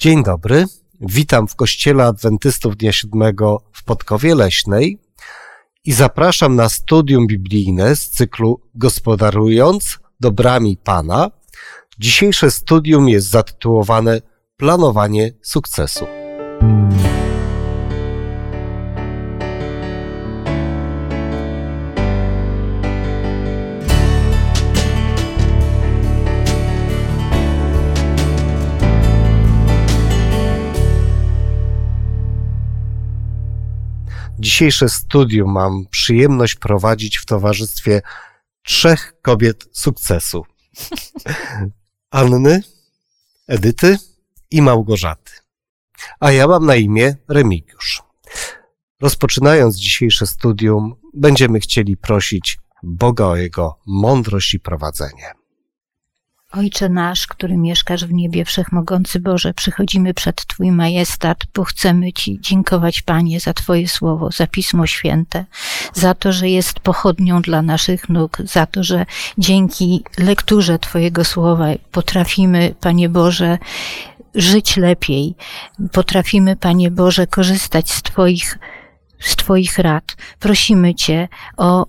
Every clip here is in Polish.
Dzień dobry. Witam w Kościele Adwentystów Dnia Siódmego w Podkowie Leśnej i zapraszam na studium biblijne z cyklu Gospodarując dobrami Pana. Dzisiejsze studium jest zatytułowane Planowanie sukcesu. Dzisiejsze studium mam przyjemność prowadzić w towarzystwie trzech kobiet sukcesu. Anny, Edyty i Małgorzaty. A ja mam na imię Remigiusz. Rozpoczynając dzisiejsze studium, będziemy chcieli prosić Boga o Jego mądrość i prowadzenie. Ojcze nasz, który mieszkasz w niebie, wszechmogący Boże, przychodzimy przed Twój majestat, bo chcemy Ci dziękować, Panie, za Twoje słowo, za Pismo Święte, za to, że jest pochodnią dla naszych nóg, za to, że dzięki lekturze Twojego słowa potrafimy, Panie Boże, żyć lepiej. Potrafimy, Panie Boże, korzystać z Twoich, z Twoich rad. Prosimy Cię o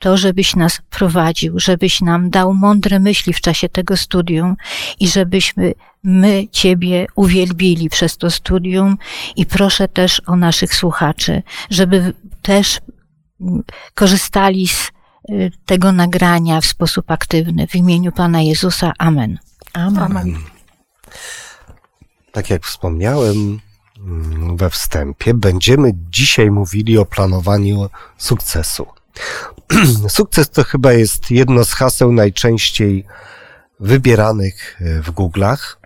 to, żebyś nas prowadził, żebyś nam dał mądre myśli w czasie tego studium i żebyśmy my Ciebie uwielbili przez to studium i proszę też o naszych słuchaczy, żeby też korzystali z y, tego nagrania w sposób aktywny. W imieniu Pana Jezusa. Amen. Amen. Amen. Tak jak wspomniałem mm, we wstępie, będziemy dzisiaj mówili o planowaniu sukcesu. Sukces to chyba jest jedno z haseł najczęściej wybieranych e, w Google'ach.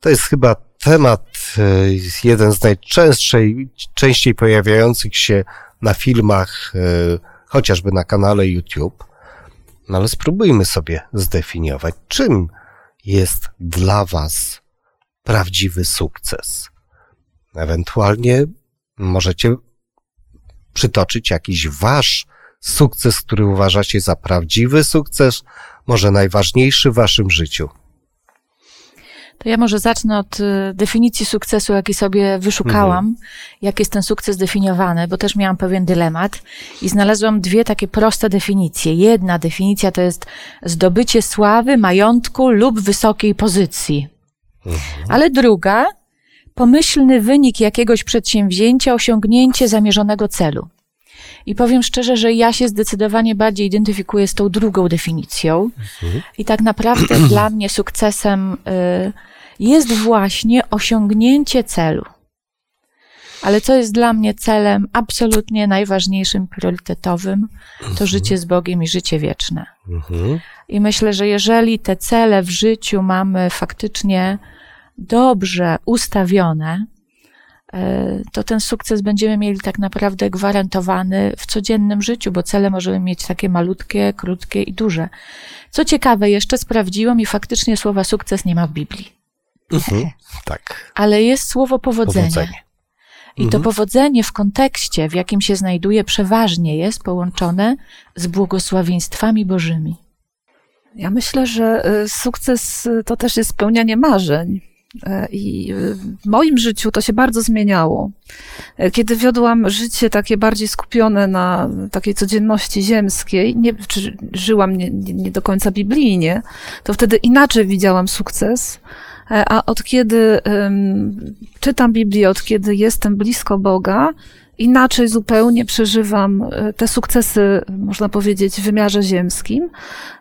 To jest chyba temat, e, jeden z najczęściej częściej pojawiających się na filmach, e, chociażby na kanale YouTube. No ale spróbujmy sobie zdefiniować, czym jest dla Was prawdziwy sukces. Ewentualnie możecie przytoczyć jakiś Wasz sukces, który uważacie za prawdziwy sukces, może najważniejszy w waszym życiu? To ja może zacznę od y, definicji sukcesu, jaki sobie wyszukałam, mhm. jak jest ten sukces definiowany, bo też miałam pewien dylemat i znalazłam dwie takie proste definicje. Jedna definicja to jest zdobycie sławy, majątku lub wysokiej pozycji. Mhm. Ale druga, pomyślny wynik jakiegoś przedsięwzięcia, osiągnięcie zamierzonego celu. I powiem szczerze, że ja się zdecydowanie bardziej identyfikuję z tą drugą definicją. Mhm. I tak naprawdę dla mnie sukcesem y, jest właśnie osiągnięcie celu. Ale co jest dla mnie celem absolutnie najważniejszym, priorytetowym, to mhm. życie z Bogiem i życie wieczne. Mhm. I myślę, że jeżeli te cele w życiu mamy faktycznie dobrze ustawione, E, to ten sukces będziemy mieli tak naprawdę gwarantowany w codziennym życiu, bo cele możemy mieć takie malutkie, krótkie i duże. Co ciekawe, jeszcze sprawdziłam i faktycznie słowa sukces nie ma w Biblii. Mhm, tak. Ale jest słowo powodzenie. powodzenie. I mhm. to powodzenie w kontekście, w jakim się znajduje, przeważnie jest połączone z błogosławieństwami Bożymi. Ja myślę, że y, sukces y, to też jest spełnianie marzeń. E, I w moim życiu to się bardzo zmieniało. E, kiedy wiodłam życie takie bardziej skupione na takiej codzienności ziemskiej, nie, czy żyłam nie, nie do końca biblijnie, to wtedy inaczej widziałam sukces. E, a od kiedy um, czytam Biblię, od kiedy jestem blisko Boga, inaczej zupełnie przeżywam e, te sukcesy, można powiedzieć, w wymiarze ziemskim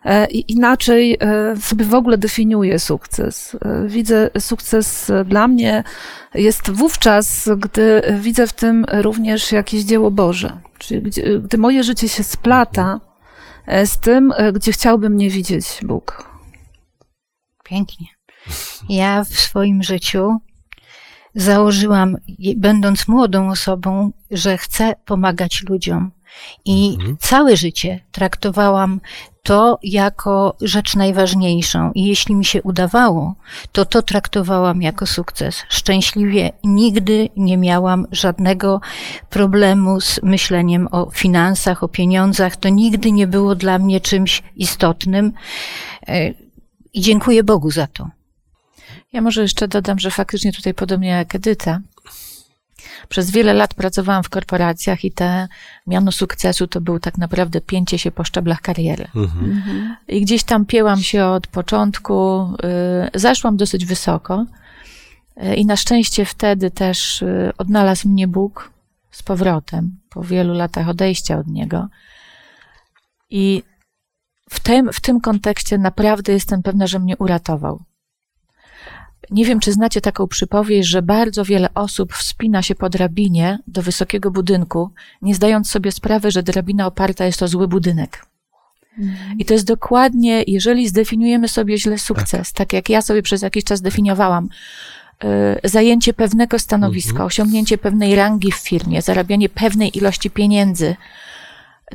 e, i inaczej e, sobie w ogóle definiuję sukces. Widzę sukces dla mnie jest wówczas, gdy widzę w tym również jakieś dzieło Boże. Czyli gdy, gdy moje życie się splata z tym, gdzie chciałby mnie widzieć Bóg. Pięknie. Ja w swoim życiu założyłam, będąc młodą osobą, że chcę pomagać ludziom. I mhm. całe życie traktowałam to jako rzecz najważniejszą. I jeśli mi się udawało, to to traktowałam jako sukces. Szczęśliwie nigdy nie miałam żadnego problemu z myśleniem o finansach, o pieniądzach. To nigdy nie było dla mnie czymś istotnym. E, I dziękuję Bogu za to. Ja może jeszcze dodam, że faktycznie tutaj podobnie jak Edyta, przez wiele lat pracowałam w korporacjach i te miano sukcesu to był tak naprawdę pięcie się po szczeblach kariery. Mhm. I gdzieś tam pięłam się od początku, y, zaszłam dosyć wysoko y, i na szczęście wtedy też y, odnalazł mnie Bóg z powrotem, po wielu latach odejścia od Niego. I w tym, w tym kontekście naprawdę jestem pewna, że mnie uratował. Nie wiem, czy znacie taką przypowieść, że bardzo wiele osób wspina się po drabinie do wysokiego budynku, nie zdając sobie sprawy, że drabina oparta jest o zły budynek. I to jest dokładnie, jeżeli zdefiniujemy sobie źle sukces, tak, jak ja sobie przez jakiś czas definiowałam, y, zajęcie pewnego stanowiska, Mhm. osiągnięcie pewnej rangi w firmie, zarabianie pewnej ilości pieniędzy,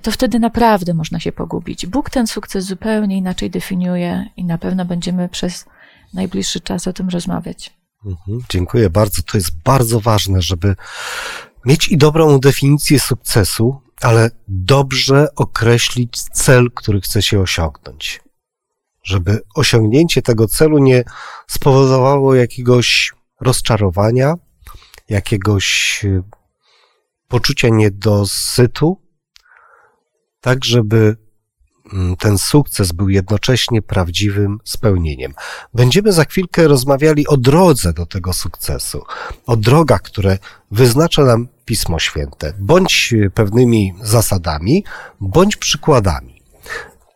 to wtedy naprawdę można się pogubić. Bóg ten sukces zupełnie inaczej definiuje i na pewno będziemy przez najbliższy czas o tym rozmawiać. Mhm. Dziękuję bardzo. To jest bardzo ważne, żeby mieć i dobrą definicję sukcesu, ale dobrze określić cel, który chce się osiągnąć. Żeby osiągnięcie tego celu nie spowodowało jakiegoś rozczarowania, jakiegoś y, poczucia niedosytu, tak żeby ten sukces był jednocześnie prawdziwym spełnieniem. Będziemy za chwilkę rozmawiali o drodze do tego sukcesu, o drogach, które wyznacza nam Pismo Święte, bądź pewnymi zasadami, bądź przykładami.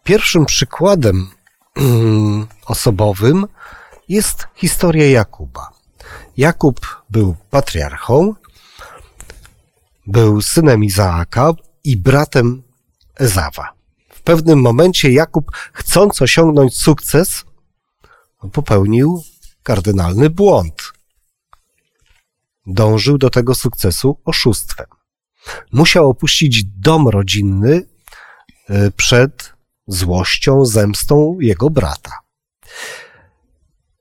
Pierwszym przykładem mm, osobowym jest historia Jakuba. Jakub był patriarchą, był synem Izaaka i bratem Ezawa. Pewnym momencie Jakub, chcąc osiągnąć sukces, popełnił kardynalny błąd. Dążył do tego sukcesu oszustwem. Musiał opuścić dom rodzinny e, przed złością, zemstą jego brata.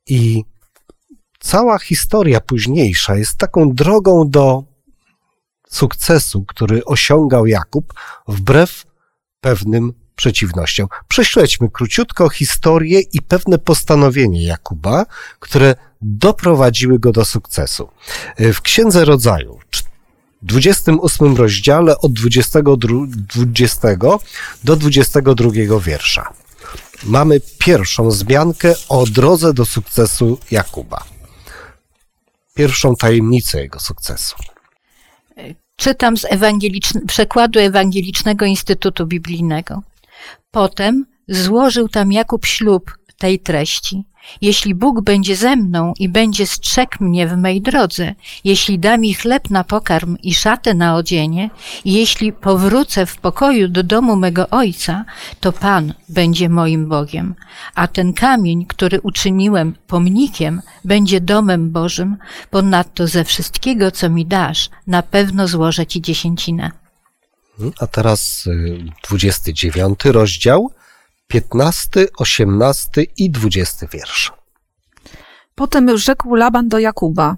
I cała historia późniejsza jest taką drogą do sukcesu, który osiągał Jakub wbrew pewnym przeciwnościom. Prześledźmy króciutko historię i pewne postanowienie Jakuba, które doprowadziły go do sukcesu. W Księdze Rodzaju, 28 rozdziale od 22, 20 do 22 wiersza. Mamy pierwszą wzmiankę o drodze do sukcesu Jakuba. Pierwszą tajemnicę jego sukcesu. Czytam z ewangeliczn- przekładu Ewangelicznego Instytutu Biblijnego. Potem złożył tam Jakub ślub tej treści. Jeśli Bóg będzie ze mną i będzie strzegł mnie w mej drodze, jeśli da mi chleb na pokarm i szatę na odzienie, i jeśli powrócę w pokoju do domu mego ojca, to Pan będzie moim Bogiem, a ten kamień, który uczyniłem pomnikiem, będzie domem Bożym, ponadto ze wszystkiego, co mi dasz, na pewno złożę ci dziesięcinę. A teraz y, 29 rozdział, 15, 18 i 20 wiersz. Potem rzekł Laban do Jakuba: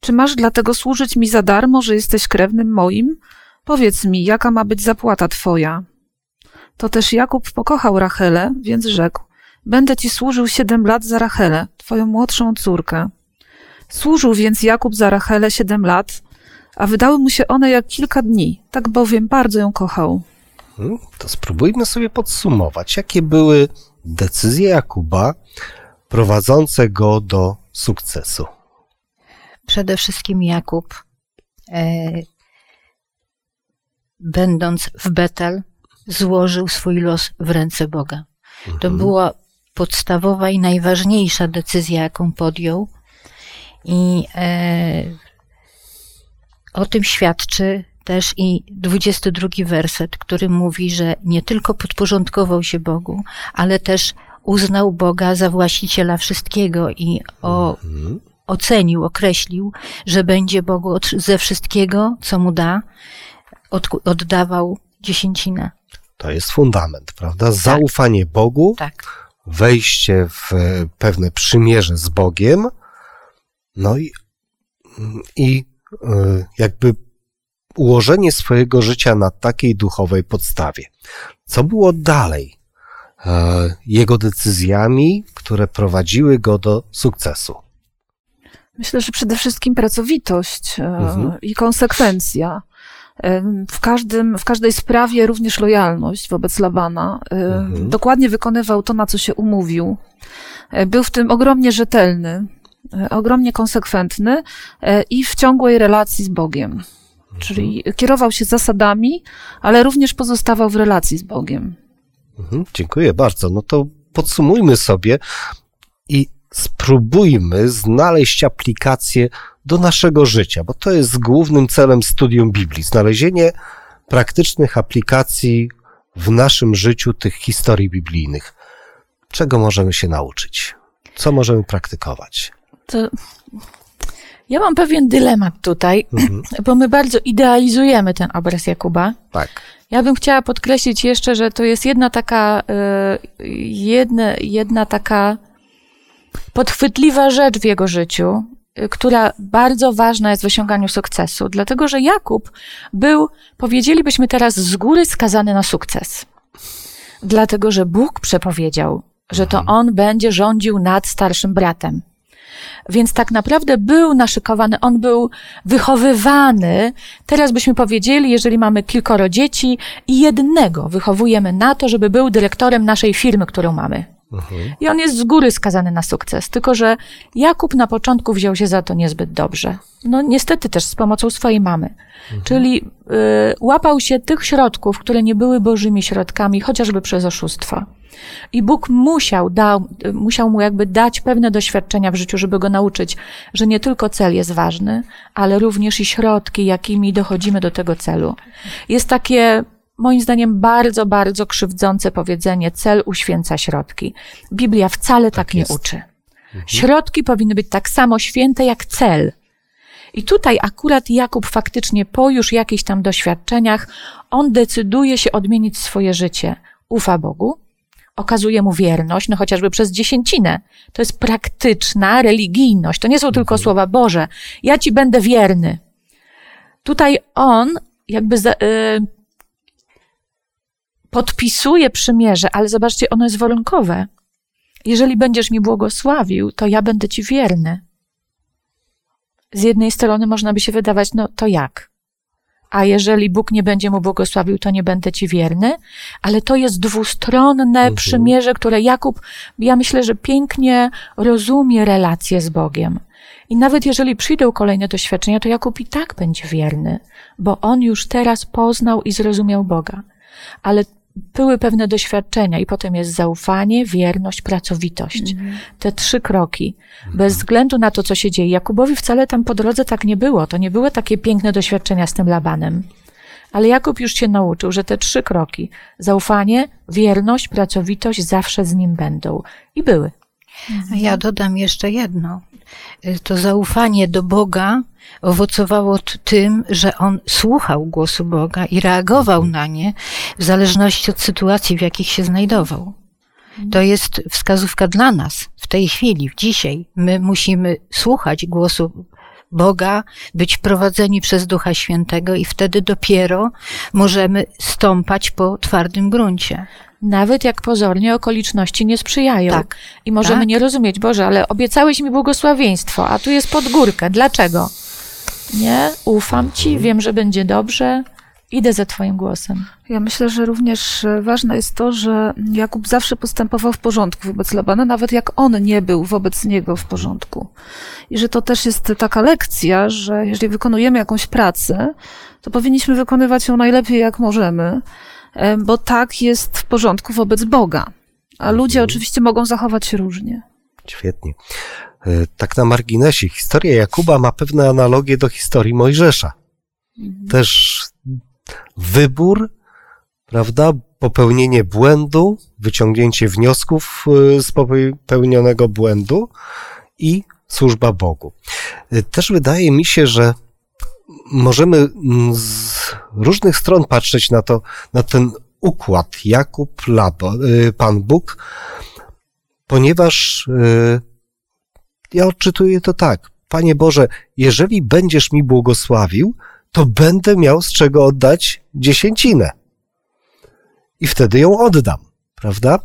Czy masz dlatego służyć mi za darmo, że jesteś krewnym moim? Powiedz mi, jaka ma być zapłata twoja? To też Jakub pokochał Rachelę, więc rzekł: Będę ci służył siedem lat za Rachelę, twoją młodszą córkę. Służył więc Jakub za Rachelę siedem lat, a wydały mu się one jak kilka dni, tak bowiem bardzo ją kochał. Hmm, To spróbujmy sobie podsumować, jakie były decyzje Jakuba prowadzące go do sukcesu. Przede wszystkim Jakub, e, będąc w Betel, złożył swój los w ręce Boga. To była podstawowa i najważniejsza decyzja, jaką podjął. I e, o tym świadczy też i 22 werset, który mówi, że nie tylko podporządkował się Bogu, ale też uznał Boga za właściciela wszystkiego i o, Mhm. ocenił, określił, że będzie Bogu od, ze wszystkiego, co mu da, od, oddawał dziesięcinę. To jest fundament, prawda? Zaufanie Bogu, Tak. wejście w e, pewne przymierze z Bogiem, no i, i jakby ułożenie swojego życia na takiej duchowej podstawie. Co było dalej? E, Jego decyzjami, które prowadziły go do sukcesu. Myślę, że przede wszystkim pracowitość e, Mhm. i konsekwencja. E, W, każdym, w każdej sprawie również lojalność wobec Labana. E, Mhm. Dokładnie wykonywał to, na co się umówił. E, Był w tym ogromnie rzetelny, e, ogromnie konsekwentny e, i w ciągłej relacji z Bogiem. Czyli kierował się zasadami, ale również pozostawał w relacji z Bogiem. Mhm, dziękuję bardzo. No to podsumujmy sobie i spróbujmy znaleźć aplikację do naszego życia, bo to jest głównym celem studium Biblii. Znalezienie praktycznych aplikacji w naszym życiu tych historii biblijnych. Czego możemy się nauczyć? Co możemy praktykować? To ja mam pewien dylemat tutaj, Mhm, bo my bardzo idealizujemy ten obraz Jakuba. tak. Ja bym chciała podkreślić jeszcze, że to jest jedna taka, y, jedna, jedna taka podchwytliwa rzecz w jego życiu, y, która bardzo ważna jest w osiąganiu sukcesu, dlatego że Jakub był, powiedzielibyśmy teraz, z góry skazany na sukces. Dlatego, że Bóg przepowiedział, że to on będzie rządził nad starszym bratem. Więc tak naprawdę był naszykowany, on był wychowywany. Teraz byśmy powiedzieli, jeżeli mamy kilkoro dzieci i jednego wychowujemy na to, żeby był dyrektorem naszej firmy, którą mamy. Mhm. I on jest z góry skazany na sukces. Tylko, że Jakub na początku wziął się za to niezbyt dobrze. No niestety też z pomocą swojej mamy. Czyli y, łapał się tych środków, które nie były bożymi środkami, chociażby przez oszustwo. I Bóg musiał, dał, musiał mu jakby dać pewne doświadczenia w życiu, żeby go nauczyć, że nie tylko cel jest ważny, ale również i środki, jakimi dochodzimy do tego celu. Jest takie, moim zdaniem, bardzo, bardzo krzywdzące powiedzenie: cel uświęca środki. Biblia wcale tak, nie jest. uczy. Środki powinny być tak samo święte jak cel. I tutaj akurat Jakub faktycznie po już jakichś tam doświadczeniach, on decyduje się odmienić swoje życie. Ufa Bogu, okazuje mu wierność, no chociażby przez dziesięcinę. To jest praktyczna religijność. To nie są tylko słowa Boże. Ja ci będę wierny. Tutaj on jakby za, y, podpisuje przymierze, ale zobaczcie, ono jest warunkowe. Jeżeli będziesz mi błogosławił, to ja będę ci wierny. Z jednej strony można by się wydawać, no to jak? A jeżeli Bóg nie będzie mu błogosławił, to nie będę ci wierny. Ale to jest dwustronne przymierze, które Jakub, ja myślę, że pięknie rozumie relacje z Bogiem. I nawet jeżeli przyjdą kolejne doświadczenia, to Jakub i tak będzie wierny, bo on już teraz poznał i zrozumiał Boga. Ale były pewne doświadczenia i potem jest zaufanie, wierność, pracowitość. Te trzy kroki. Bez względu na to, co się dzieje. Jakubowi wcale tam po drodze tak nie było. To nie były takie piękne doświadczenia z tym Labanem. Ale Jakub już się nauczył, że te trzy kroki zaufanie, wierność, pracowitość zawsze z nim będą. I były. A Ja dodam jeszcze jedno. Y, To zaufanie do Boga owocowało tym, że on słuchał głosu Boga i reagował na nie w zależności od sytuacji, w jakich się znajdował. To jest wskazówka dla nas w tej chwili, w dzisiaj. My musimy słuchać głosu Boga, być prowadzeni przez Ducha Świętego i wtedy dopiero możemy stąpać po twardym gruncie. Nawet jak pozornie okoliczności nie sprzyjają. Tak. I możemy Tak. nie rozumieć, Boże, ale obiecałeś mi błogosławieństwo, a tu jest pod górkę. Dlaczego? Nie, ufam Ci, wiem, że będzie dobrze, idę za Twoim głosem. Ja myślę, że również e, ważne jest to, że Jakub zawsze postępował w porządku wobec Labana, nawet jak on nie był wobec niego w porządku. I że to też jest taka lekcja, że jeżeli wykonujemy jakąś pracę, to powinniśmy wykonywać ją najlepiej jak możemy, bo tak jest w porządku wobec Boga. A ludzie oczywiście mogą zachować się różnie. Świetnie. E, Tak na marginesie, historia Jakuba ma pewne analogie do historii Mojżesza. Też wybór, prawda, popełnienie błędu, wyciągnięcie wniosków e, z popełnionego błędu i służba Bogu. E, Też wydaje mi się, że możemy mm, z różnych stron patrzeć na to, na ten układ Jakub, Labo, Pan Bóg, ponieważ ja odczytuję to tak. Panie Boże, jeżeli będziesz mi błogosławił, to będę miał z czego oddać dziesięcinę. I wtedy ją oddam, prawda?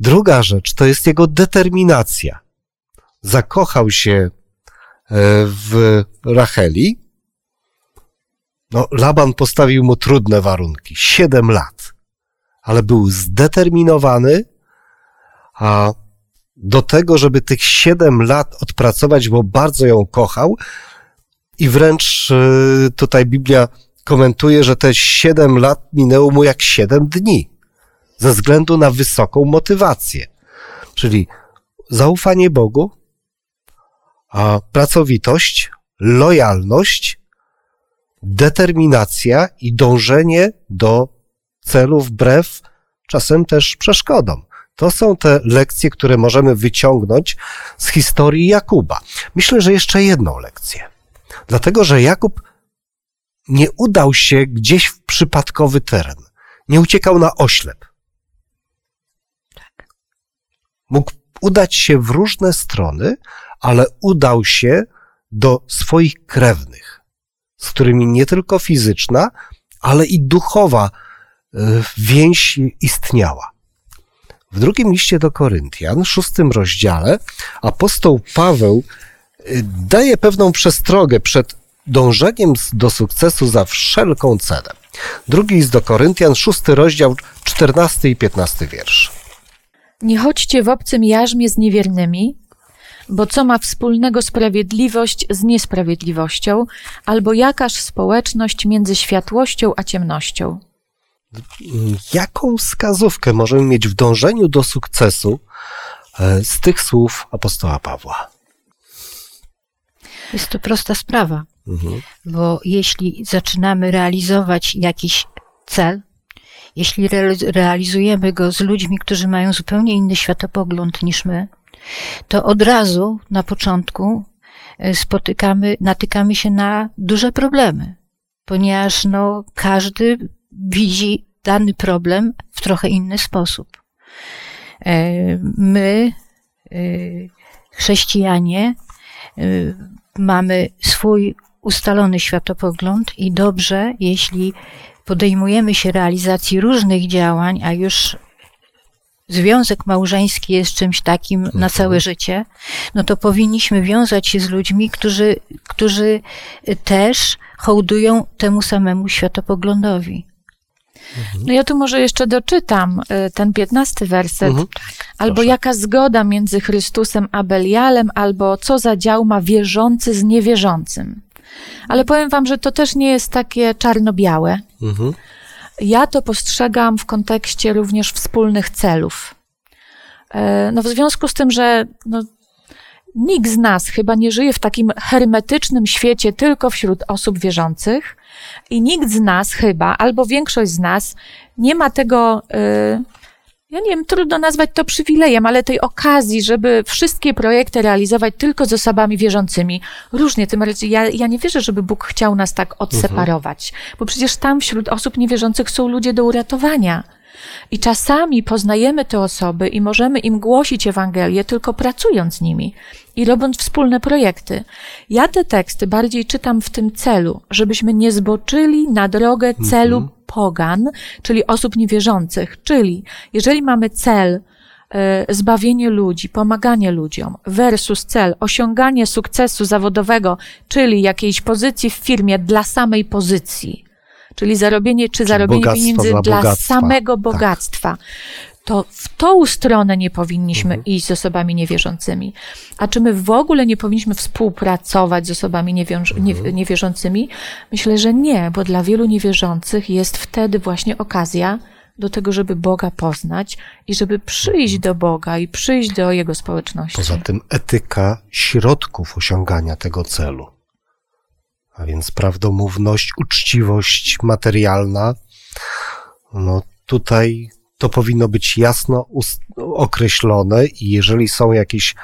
Druga rzecz to jest jego determinacja. Zakochał się w Racheli, no, Laban postawił mu trudne warunki. Siedem lat. Ale był zdeterminowany, a do tego, żeby tych siedem lat odpracować, bo bardzo ją kochał i wręcz e, tutaj Biblia komentuje, że te siedem lat minęło mu jak siedem dni ze względu na wysoką motywację. Czyli zaufanie Bogu, a pracowitość, lojalność, determinacja i dążenie do celu wbrew czasem też przeszkodom. To są te lekcje, które możemy wyciągnąć z historii Jakuba. Myślę, że jeszcze jedną lekcję. Dlatego, że Jakub nie udał się gdzieś w przypadkowy teren. Nie uciekał na oślep. Mógł udać się w różne strony, ale udał się do swoich krewnych, z którymi nie tylko fizyczna, ale i duchowa e, więź istniała. W drugim liście do Koryntian, szóstym rozdziale, apostoł Paweł e, daje pewną przestrogę przed dążeniem do sukcesu za wszelką cenę. Drugi list do Koryntian, szósty rozdział, czternasty i piętnasty wiersz. Nie chodźcie w obcym jarzmie z niewiernymi, bo co ma wspólnego sprawiedliwość z niesprawiedliwością, albo jakaż społeczność między światłością a ciemnością? Jaką wskazówkę możemy mieć w dążeniu do sukcesu e, z tych słów apostoła Pawła? Jest to prosta sprawa, Mhm. bo jeśli zaczynamy realizować jakiś cel, jeśli reali- realizujemy go z ludźmi, którzy mają zupełnie inny światopogląd niż my, to od razu na początku e, spotykamy, natykamy się na duże problemy, ponieważ no, każdy widzi dany problem w trochę inny sposób. E, My, e, chrześcijanie, e, mamy swój ustalony światopogląd i dobrze, jeśli podejmujemy się realizacji różnych działań, a już związek małżeński jest czymś takim na całe życie, no to powinniśmy wiązać się z ludźmi, którzy, którzy też hołdują temu samemu światopoglądowi. No ja tu może jeszcze doczytam y, ten piętnasty werset. Mhm. Albo proszę. jaka zgoda między Chrystusem a Belialem, albo co za dział ma wierzący z niewierzącym. Ale powiem wam, że to też nie jest takie czarno-białe. Mhm. Ja to postrzegam w kontekście również wspólnych celów. E, No w związku z tym, że no, nikt z nas chyba nie żyje w takim hermetycznym świecie tylko wśród osób wierzących i nikt z nas chyba, albo większość z nas nie ma tego, e, ja nie wiem, trudno nazwać to przywilejem, ale tej okazji, żeby wszystkie projekty realizować tylko z osobami wierzącymi. Różnie, tym bardziej ja, ja nie wierzę, żeby Bóg chciał nas tak odseparować, bo przecież tam wśród osób niewierzących są ludzie do uratowania. I czasami poznajemy te osoby i możemy im głosić Ewangelię tylko pracując z nimi i robiąc wspólne projekty. Ja te teksty bardziej czytam w tym celu, żebyśmy nie zboczyli na drogę celu pogan, czyli osób niewierzących. Czyli jeżeli mamy cel, e, zbawienie ludzi, pomaganie ludziom, versus cel osiąganie sukcesu zawodowego, czyli jakiejś pozycji w firmie dla samej pozycji, czyli zarobienie czy zarobienie pieniędzy dla dla, bogactwa. samego Tak. bogactwa. To w tą stronę nie powinniśmy Mhm. iść z osobami niewierzącymi. A czy my w ogóle nie powinniśmy współpracować z osobami niewiąż- nie, Mhm. niewierzącymi? Myślę, że nie, bo dla wielu niewierzących jest wtedy właśnie okazja do tego, żeby Boga poznać i żeby przyjść do Boga i przyjść do Jego społeczności. Poza tym etyka środków osiągania tego celu. A więc prawdomówność, uczciwość materialna. No tutaj to powinno być jasno określone i jeżeli są jakieś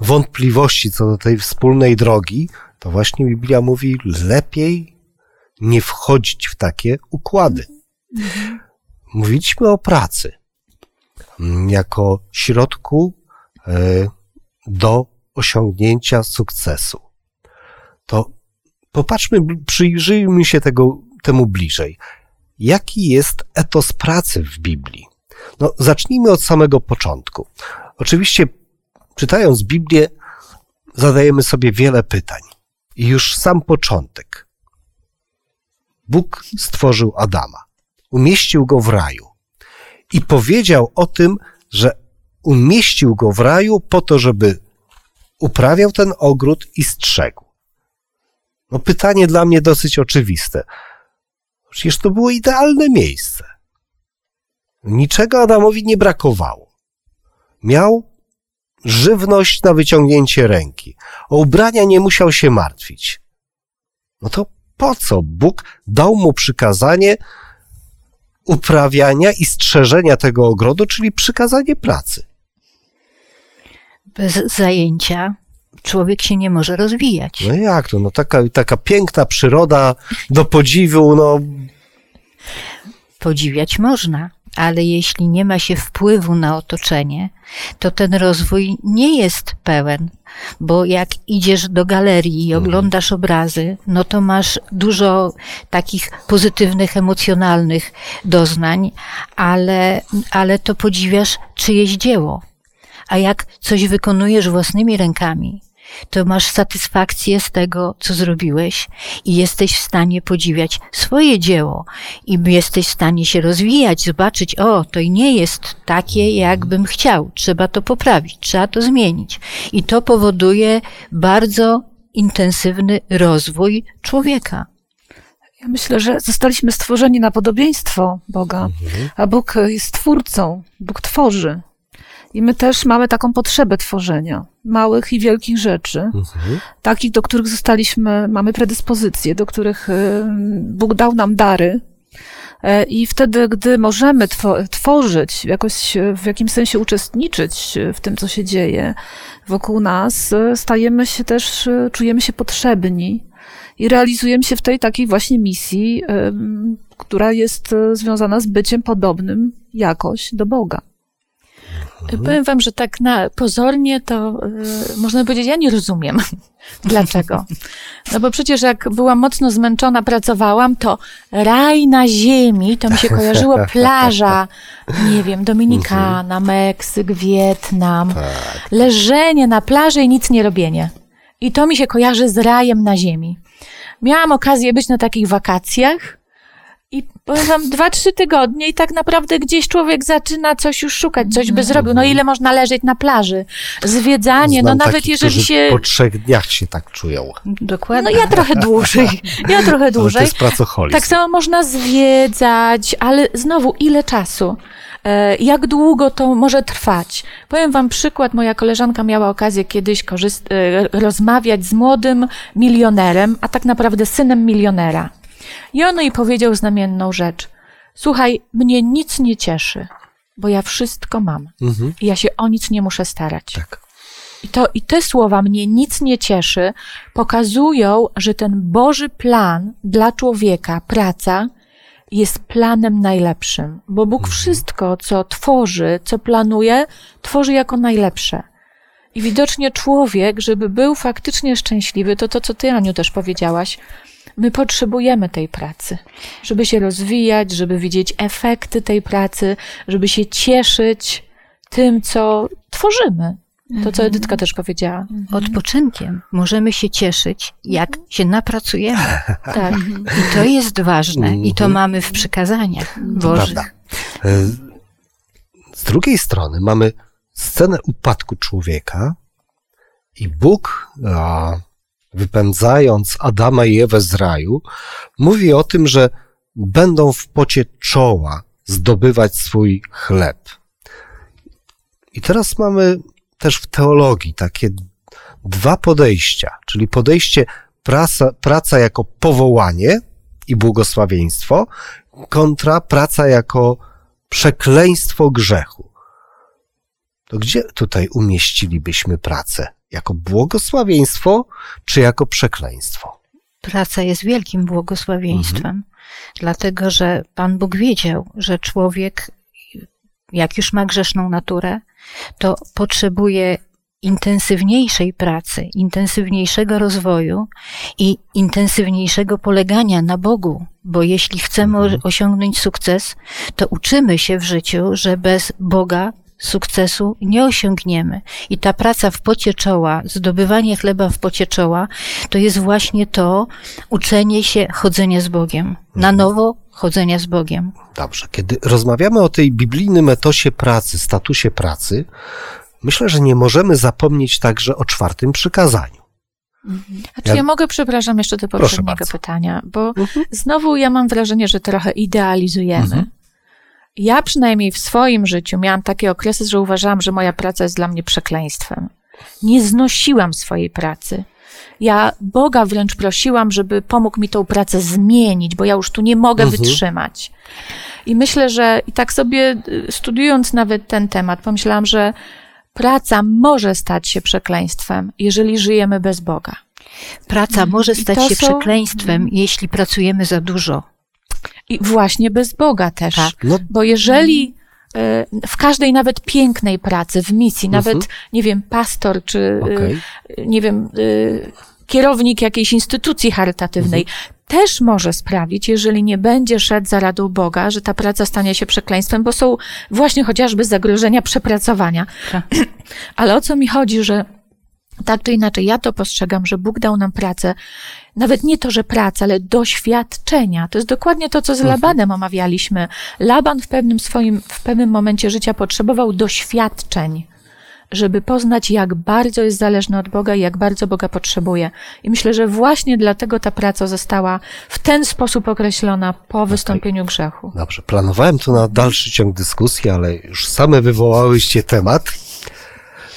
wątpliwości co do tej wspólnej drogi, to właśnie Biblia mówi lepiej nie wchodzić w takie układy. Mówiliśmy o pracy jako środku e, do osiągnięcia sukcesu. To popatrzmy, przyjrzyjmy się tego, temu bliżej. Jaki jest etos pracy w Biblii? No, zacznijmy od samego początku. Oczywiście, czytając Biblię, zadajemy sobie wiele pytań. I już sam początek. Bóg stworzył Adama, umieścił go w raju i powiedział o tym, że umieścił go w raju po to, żeby uprawiał ten ogród i strzegł. No pytanie dla mnie dosyć oczywiste. Przecież to było idealne miejsce. Niczego Adamowi nie brakowało. Miał żywność na wyciągnięcie ręki. O ubrania nie musiał się martwić. No to po co Bóg dał mu przykazanie uprawiania i strzeżenia tego ogrodu, czyli przykazanie pracy? Bez zajęcia człowiek się nie może rozwijać. No jak to? No taka, taka piękna przyroda do podziwu, no Podziwiać można, ale jeśli nie ma się wpływu na otoczenie, to ten rozwój nie jest pełen, bo jak idziesz do galerii i oglądasz obrazy, no to masz dużo takich pozytywnych, emocjonalnych doznań, ale, ale to podziwiasz czyjeś dzieło. A jak coś wykonujesz własnymi rękami, to masz satysfakcję z tego, co zrobiłeś i jesteś w stanie podziwiać swoje dzieło i jesteś w stanie się rozwijać, zobaczyć, o, to i nie jest takie, jakbym chciał, trzeba to poprawić, trzeba to zmienić. I to powoduje bardzo intensywny rozwój człowieka. Ja myślę, że zostaliśmy stworzeni na podobieństwo Boga, a Bóg jest twórcą, Bóg tworzy. I my też mamy taką potrzebę tworzenia małych i wielkich rzeczy, mhm. takich, do których zostaliśmy, mamy predyspozycje, do których y, Bóg dał nam dary. E, I wtedy, gdy możemy two- tworzyć, jakoś e, w jakimś sensie uczestniczyć w tym, co się dzieje wokół nas, stajemy się też, czujemy się potrzebni i realizujemy się w tej takiej właśnie misji, która jest związana z byciem podobnym jakoś do Boga. Powiem wam, że tak na pozornie to y, można powiedzieć, ja nie rozumiem. Dlaczego? No bo przecież jak byłam mocno zmęczona, pracowałam, to raj na ziemi, to mi się kojarzyło plaża, nie wiem, Dominikana, Meksyk, Wietnam, leżenie na plaży i nic nie robienie. I to mi się kojarzy z rajem na ziemi. Miałam okazję być na takich wakacjach i powiem wam, dwa, trzy tygodnie i tak naprawdę gdzieś człowiek zaczyna coś już szukać, coś by zrobił. No ile można leżeć na plaży? Zwiedzanie, no Znam nawet takich, jeżeli się... po trzech dniach się tak czują. Dokładnie. No ja trochę dłużej, ja trochę Ale to dłużej. jest pracoholizm. Tak samo można zwiedzać, ale znowu, ile czasu? E, Jak długo to może trwać? Powiem Wam przykład. Moja koleżanka miała okazję kiedyś korzyst- e, rozmawiać z młodym milionerem, a tak naprawdę synem milionera. I on jej powiedział znamienną rzecz. Słuchaj, mnie nic nie cieszy, bo ja wszystko mam. Mhm. I ja się o nic nie muszę starać. Tak. I, to, I te słowa mnie nic nie cieszy, pokazują, że ten Boży plan dla człowieka, praca, jest planem najlepszym. Bo Bóg wszystko, co tworzy, co planuje, tworzy jako najlepsze. I widocznie człowiek, żeby był faktycznie szczęśliwy, to to, co ty, Aniu, też powiedziałaś, my potrzebujemy tej pracy, żeby się rozwijać, żeby widzieć efekty tej pracy, żeby się cieszyć tym, co tworzymy. To, co Edytka też powiedziała. Odpoczynkiem możemy się cieszyć, jak się napracujemy. Tak. I to jest ważne. I to Mhm. mamy w przykazaniach Bożych. prawda. E, Z drugiej strony mamy scenę upadku człowieka i Bóg, a, wypędzając Adama i Ewę z raju, mówi o tym, że będą w pocie czoła zdobywać swój chleb. I teraz mamy też w teologii takie dwa podejścia, czyli podejście praca, praca jako powołanie i błogosławieństwo kontra praca jako przekleństwo grzechu. To gdzie tutaj umieścilibyśmy pracę? Jako błogosławieństwo czy jako przekleństwo? Praca jest wielkim błogosławieństwem, dlatego że Pan Bóg wiedział, że człowiek, jak już ma grzeszną naturę, to potrzebuje intensywniejszej pracy, intensywniejszego rozwoju i intensywniejszego polegania na Bogu, bo jeśli chcemy Mhm. osiągnąć sukces, to uczymy się w życiu, że bez Boga sukcesu nie osiągniemy. I ta praca w pocie czoła, zdobywanie chleba w pocie czoła, to jest właśnie to uczenie się chodzenia z Bogiem. Na nowo chodzenia z Bogiem. Dobrze. Kiedy rozmawiamy o tej biblijnym etosie pracy, statusie pracy, myślę, że nie możemy zapomnieć także o czwartym przykazaniu. Znaczy Ja- ja mogę, przepraszam, jeszcze do poprzedniego pytania, bo Mhm. znowu ja mam wrażenie, że trochę idealizujemy. Mhm. Ja przynajmniej w swoim życiu miałam takie okresy, że uważałam, że moja praca jest dla mnie przekleństwem. Nie znosiłam swojej pracy. Ja Boga wręcz prosiłam, żeby pomógł mi tą pracę zmienić, bo ja już tu nie mogę Mhm. wytrzymać. I myślę, że i tak sobie y, studiując nawet ten temat, pomyślałam, że praca może stać się przekleństwem, jeżeli żyjemy bez Boga. Praca może stać się są- przekleństwem, jeśli pracujemy za dużo. I właśnie bez Boga też. Tak. No, Bo jeżeli e, w każdej nawet pięknej pracy, w misji, Mhm. nawet, nie wiem, pastor, czy, e, nie wiem, e, kierownik jakiejś instytucji charytatywnej, Mhm. też może sprawić, jeżeli nie będzie szedł za radą Boga, że ta praca stanie się przekleństwem, bo są właśnie chociażby zagrożenia przepracowania. Tak. Ale o co mi chodzi, że tak czy inaczej, ja to postrzegam, że Bóg dał nam pracę, nawet nie to, że pracę, ale doświadczenia. To jest dokładnie to, co z Labanem omawialiśmy. Laban w pewnym swoim, w pewnym momencie życia potrzebował doświadczeń, żeby poznać, jak bardzo jest zależny od Boga i jak bardzo Boga potrzebuje. I myślę, że właśnie dlatego ta praca została w ten sposób określona po wystąpieniu grzechu. Dobrze, planowałem tu na dalszy ciąg dyskusji, ale już same wywołałyście temat.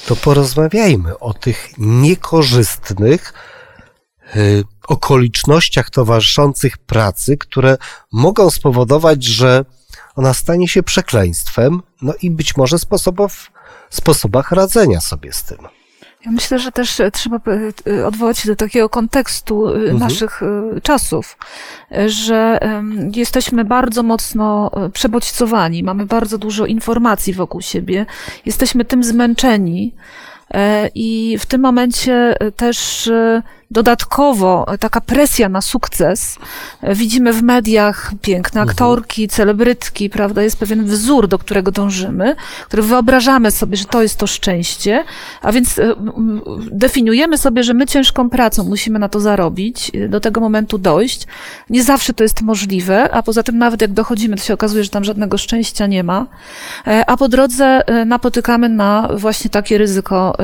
To porozmawiajmy o tych niekorzystnych okolicznościach towarzyszących pracy, które mogą spowodować, że ona stanie się przekleństwem, no i być może sposobów, sposobach radzenia sobie z tym. Ja myślę, że też trzeba e, e, odwołać się do takiego kontekstu Mhm. naszych czasów, że jesteśmy bardzo mocno przebodźcowani, mamy bardzo dużo informacji wokół siebie, jesteśmy tym zmęczeni e, i w tym momencie też dodatkowo taka presja na sukces. Widzimy w mediach piękne Mhm. aktorki, celebrytki, prawda? Jest pewien wzór, do którego dążymy, który wyobrażamy sobie, że to jest to szczęście, a więc e, definiujemy sobie, że my ciężką pracą musimy na to zarobić, e, do tego momentu dojść. Nie zawsze to jest możliwe, a poza tym nawet jak dochodzimy, to się okazuje, że tam żadnego szczęścia nie ma. E, A po drodze napotykamy na właśnie takie ryzyko,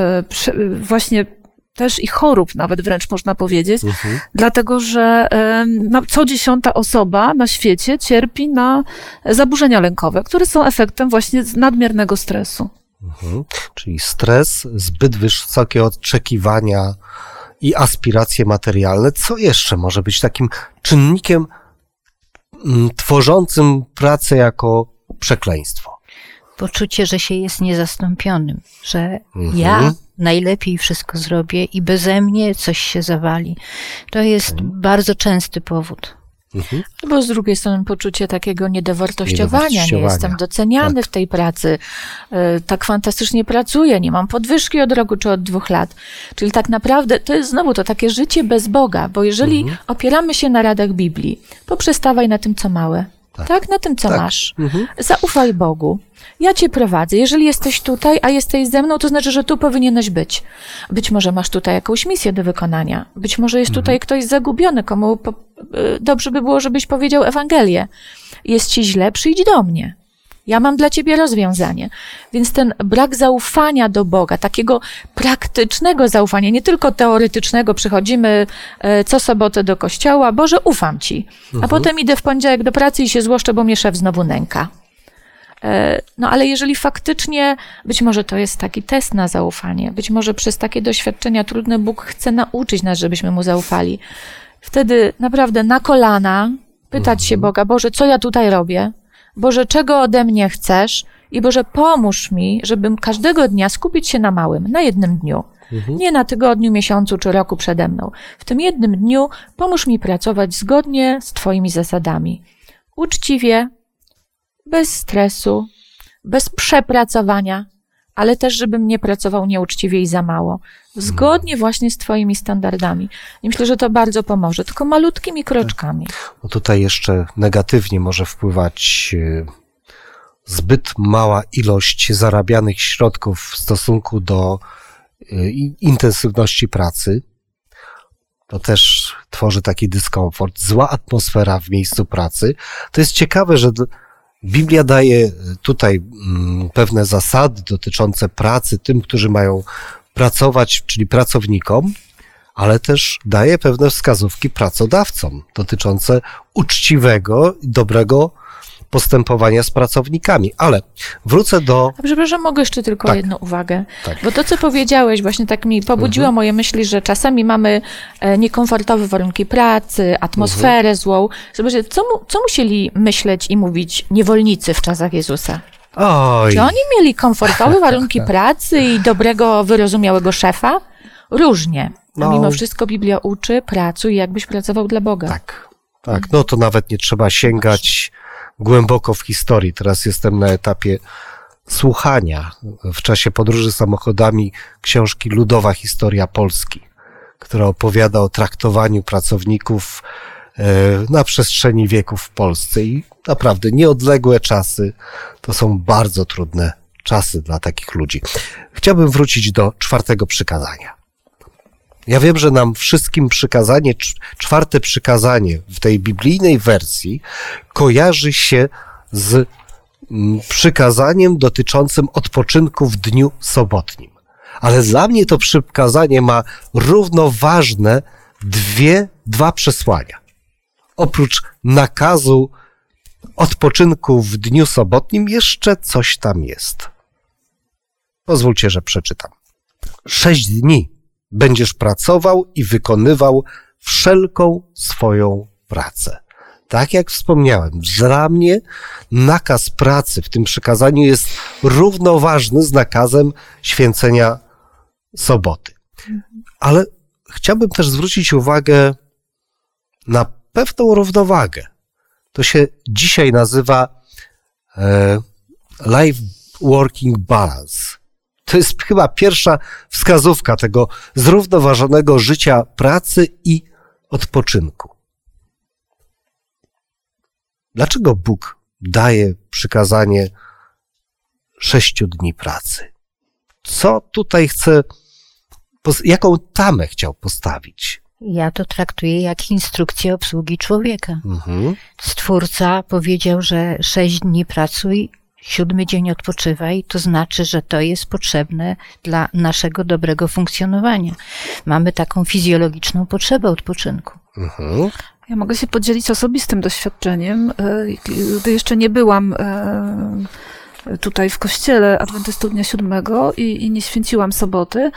właśnie też i chorób, nawet wręcz można powiedzieć, Mhm. dlatego że no, co dziesiąta osoba na świecie cierpi na zaburzenia lękowe, które są efektem właśnie nadmiernego stresu. Mhm. Czyli stres, zbyt wysokie oczekiwania i aspiracje materialne. Co jeszcze może być takim czynnikiem mm, tworzącym pracę jako przekleństwo? Poczucie, że się jest niezastąpionym, że Mhm. ja najlepiej wszystko zrobię i beze mnie coś się zawali. To jest bardzo częsty powód. Mhm. Bo z drugiej strony poczucie takiego niedowartościowania, nie Niedowartościowania. jestem doceniany w tej pracy, y, tak fantastycznie pracuję, nie mam podwyżki od roku czy od dwóch lat. Czyli tak naprawdę to jest znowu to takie życie bez Boga, bo jeżeli Mhm. opieramy się na radach Biblii, poprzestawaj na tym, co małe. Tak. Tak, na tym, co Tak. masz. Mhm. Zaufaj Bogu. Ja cię prowadzę. Jeżeli jesteś tutaj, a jesteś ze mną, to znaczy, że tu powinieneś być. Być może masz tutaj jakąś misję do wykonania. Być może jest tutaj ktoś zagubiony, komu po, y, dobrze by było, żebyś powiedział Ewangelię. Jest ci źle, przyjdź do mnie. Ja mam dla ciebie rozwiązanie. Więc ten brak zaufania do Boga, takiego praktycznego zaufania, nie tylko teoretycznego, przychodzimy e, co sobotę do kościoła, Boże, ufam ci. A potem idę w poniedziałek do pracy i się złoszczę, bo mnie szef znowu nęka. E, No ale jeżeli faktycznie, być może to jest taki test na zaufanie, być może przez takie doświadczenia trudne Bóg chce nauczyć nas, żebyśmy Mu zaufali. Wtedy naprawdę na kolana pytać się Boga, Boże, co ja tutaj robię? Boże, czego ode mnie chcesz? I Boże, pomóż mi, żebym każdego dnia skupić się na małym, na jednym dniu. Nie na tygodniu, miesiącu czy roku przede mną. W tym jednym dniu pomóż mi pracować zgodnie z Twoimi zasadami. Uczciwie, bez stresu, bez przepracowania, ale też, żebym nie pracował nieuczciwie i za mało. Zgodnie właśnie z Twoimi standardami. I myślę, że to bardzo pomoże, tylko malutkimi kroczkami. No tutaj jeszcze negatywnie może wpływać e, zbyt mała ilość zarabianych środków w stosunku do y, intensywności pracy. To też tworzy taki dyskomfort. Zła atmosfera w miejscu pracy. To jest ciekawe, że Biblia daje tutaj mm, pewne zasady dotyczące pracy tym, którzy mają pracować, czyli pracownikom, ale też daje pewne wskazówki pracodawcom dotyczące uczciwego i dobrego postępowania z pracownikami. Ale wrócę do. A przepraszam, mogę jeszcze tylko Tak. jedną uwagę. Tak. Bo to, co powiedziałeś, właśnie tak mi pobudziło Mhm. moje myśli, że czasami mamy e, niekomfortowe warunki pracy, atmosferę Mhm. złą. Zobaczcie, co, mu, co musieli myśleć i mówić niewolnicy w czasach Jezusa? Oj, Czy oni mieli komfortowe warunki pracy i dobrego, wyrozumiałego szefa? Różnie. A No. mimo wszystko Biblia uczy, pracuj, jakbyś pracował dla Boga. tak. Tak, no to nawet nie trzeba sięgać głęboko w historii. Teraz jestem na etapie słuchania w czasie podróży samochodami książki Ludowa Historia Polski, która opowiada o traktowaniu pracowników e, na przestrzeni wieków w Polsce i naprawdę nieodległe czasy to są bardzo trudne czasy dla takich ludzi. Chciałbym wrócić do czwartego przykazania. Ja wiem, że nam wszystkim przykazanie, cz- czwarte przykazanie w tej biblijnej wersji kojarzy się z mm, przykazaniem dotyczącym odpoczynku w dniu sobotnim. Ale dla mnie to przykazanie ma równoważne dwie, dwa przesłania. Oprócz nakazu odpoczynku w dniu sobotnim, jeszcze coś tam jest. Pozwólcie, że przeczytam. Sześć dni będziesz pracował i wykonywał wszelką swoją pracę. Tak jak wspomniałem, dla mnie nakaz pracy w tym przykazaniu jest równoważny z nakazem święcenia soboty. Ale chciałbym też zwrócić uwagę na pewną równowagę. To się dzisiaj nazywa e, life working balance. To jest chyba pierwsza wskazówka tego zrównoważonego życia pracy i odpoczynku. Dlaczego Bóg daje przykazanie sześciu dni pracy? Co tutaj chce, jaką tamę chciał postawić? Ja to traktuję jak instrukcję obsługi człowieka. Mhm. Stwórca powiedział, że sześć dni pracuj, siódmy dzień odpoczywaj, to znaczy, że to jest potrzebne dla naszego dobrego funkcjonowania. Mamy taką fizjologiczną potrzebę odpoczynku. Mhm. Ja mogę się podzielić osobistym doświadczeniem. E, Gdy jeszcze nie byłam e, tutaj w kościele Adwentystów Dnia Siódmego i, i nie święciłam soboty,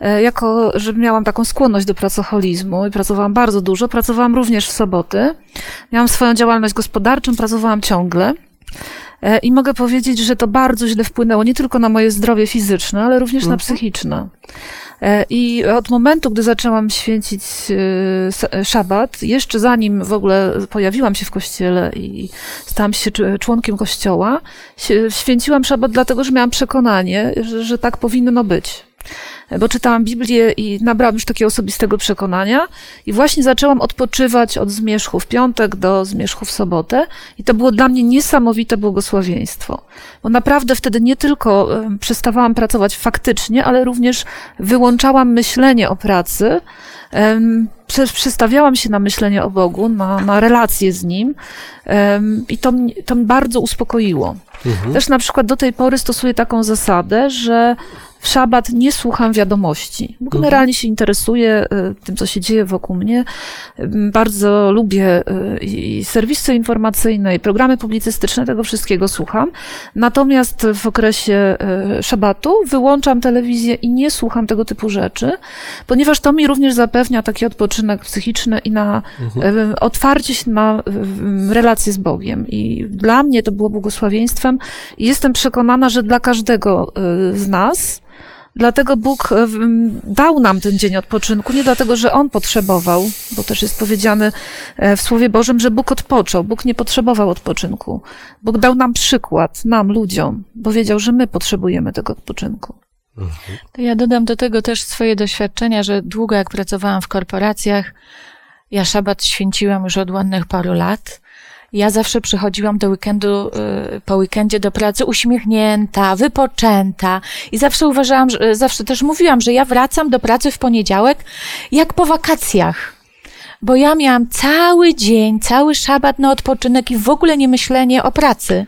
e, jako, że miałam taką skłonność do pracoholizmu i pracowałam bardzo dużo, pracowałam również w soboty. Miałam swoją działalność gospodarczą, pracowałam ciągle. E, I mogę powiedzieć, że to bardzo źle wpłynęło nie tylko na moje zdrowie fizyczne, ale również na psychiczne. E, I od momentu, gdy zaczęłam święcić e, szabat, jeszcze zanim w ogóle pojawiłam się w kościele i stałam się cz- członkiem kościoła, święciłam szabat dlatego, że miałam przekonanie, że, że tak powinno być. Bo czytałam Biblię i nabrałam już takiego osobistego przekonania i właśnie zaczęłam odpoczywać od zmierzchu w piątek do zmierzchu w sobotę i to było dla mnie niesamowite błogosławieństwo. Bo naprawdę wtedy nie tylko przestawałam pracować faktycznie, ale również wyłączałam myślenie o pracy, przestawiałam się na myślenie o Bogu, na, na relacje z Nim i to, mnie- to mnie bardzo uspokoiło. Mhm. Też na przykład do tej pory stosuję taką zasadę, że w szabat nie słucham wiadomości. Bo Generalnie się interesuję y, tym, co się dzieje wokół mnie. Ym, Bardzo lubię y, i serwisy informacyjne, i programy publicystyczne, tego wszystkiego słucham. Natomiast w okresie y, szabatu wyłączam telewizję i nie słucham tego typu rzeczy, ponieważ to mi również zapewnia taki odpoczynek psychiczny i na y, otwarcie się na relacje z Bogiem. I dla mnie to było błogosławieństwem jestem przekonana, że dla każdego z nas, Dlatego Bóg w- dał nam ten dzień odpoczynku, nie dlatego, że On potrzebował, bo też jest powiedziane e, w Słowie Bożym, że Bóg odpoczął. Bóg nie potrzebował odpoczynku. Bóg dał nam przykład, nam, ludziom, bo wiedział, że my potrzebujemy tego odpoczynku. To ja dodam do tego też swoje doświadczenia, że długo jak pracowałam w korporacjach, ja szabat święciłam już od ładnych paru lat Ja zawsze przychodziłam do weekendu, y, po weekendzie do pracy uśmiechnięta, wypoczęta i zawsze uważałam, że, zawsze też mówiłam, że ja wracam do pracy w poniedziałek jak po wakacjach. Bo ja miałam cały dzień, cały szabat na odpoczynek i w ogóle nie myślenie o pracy.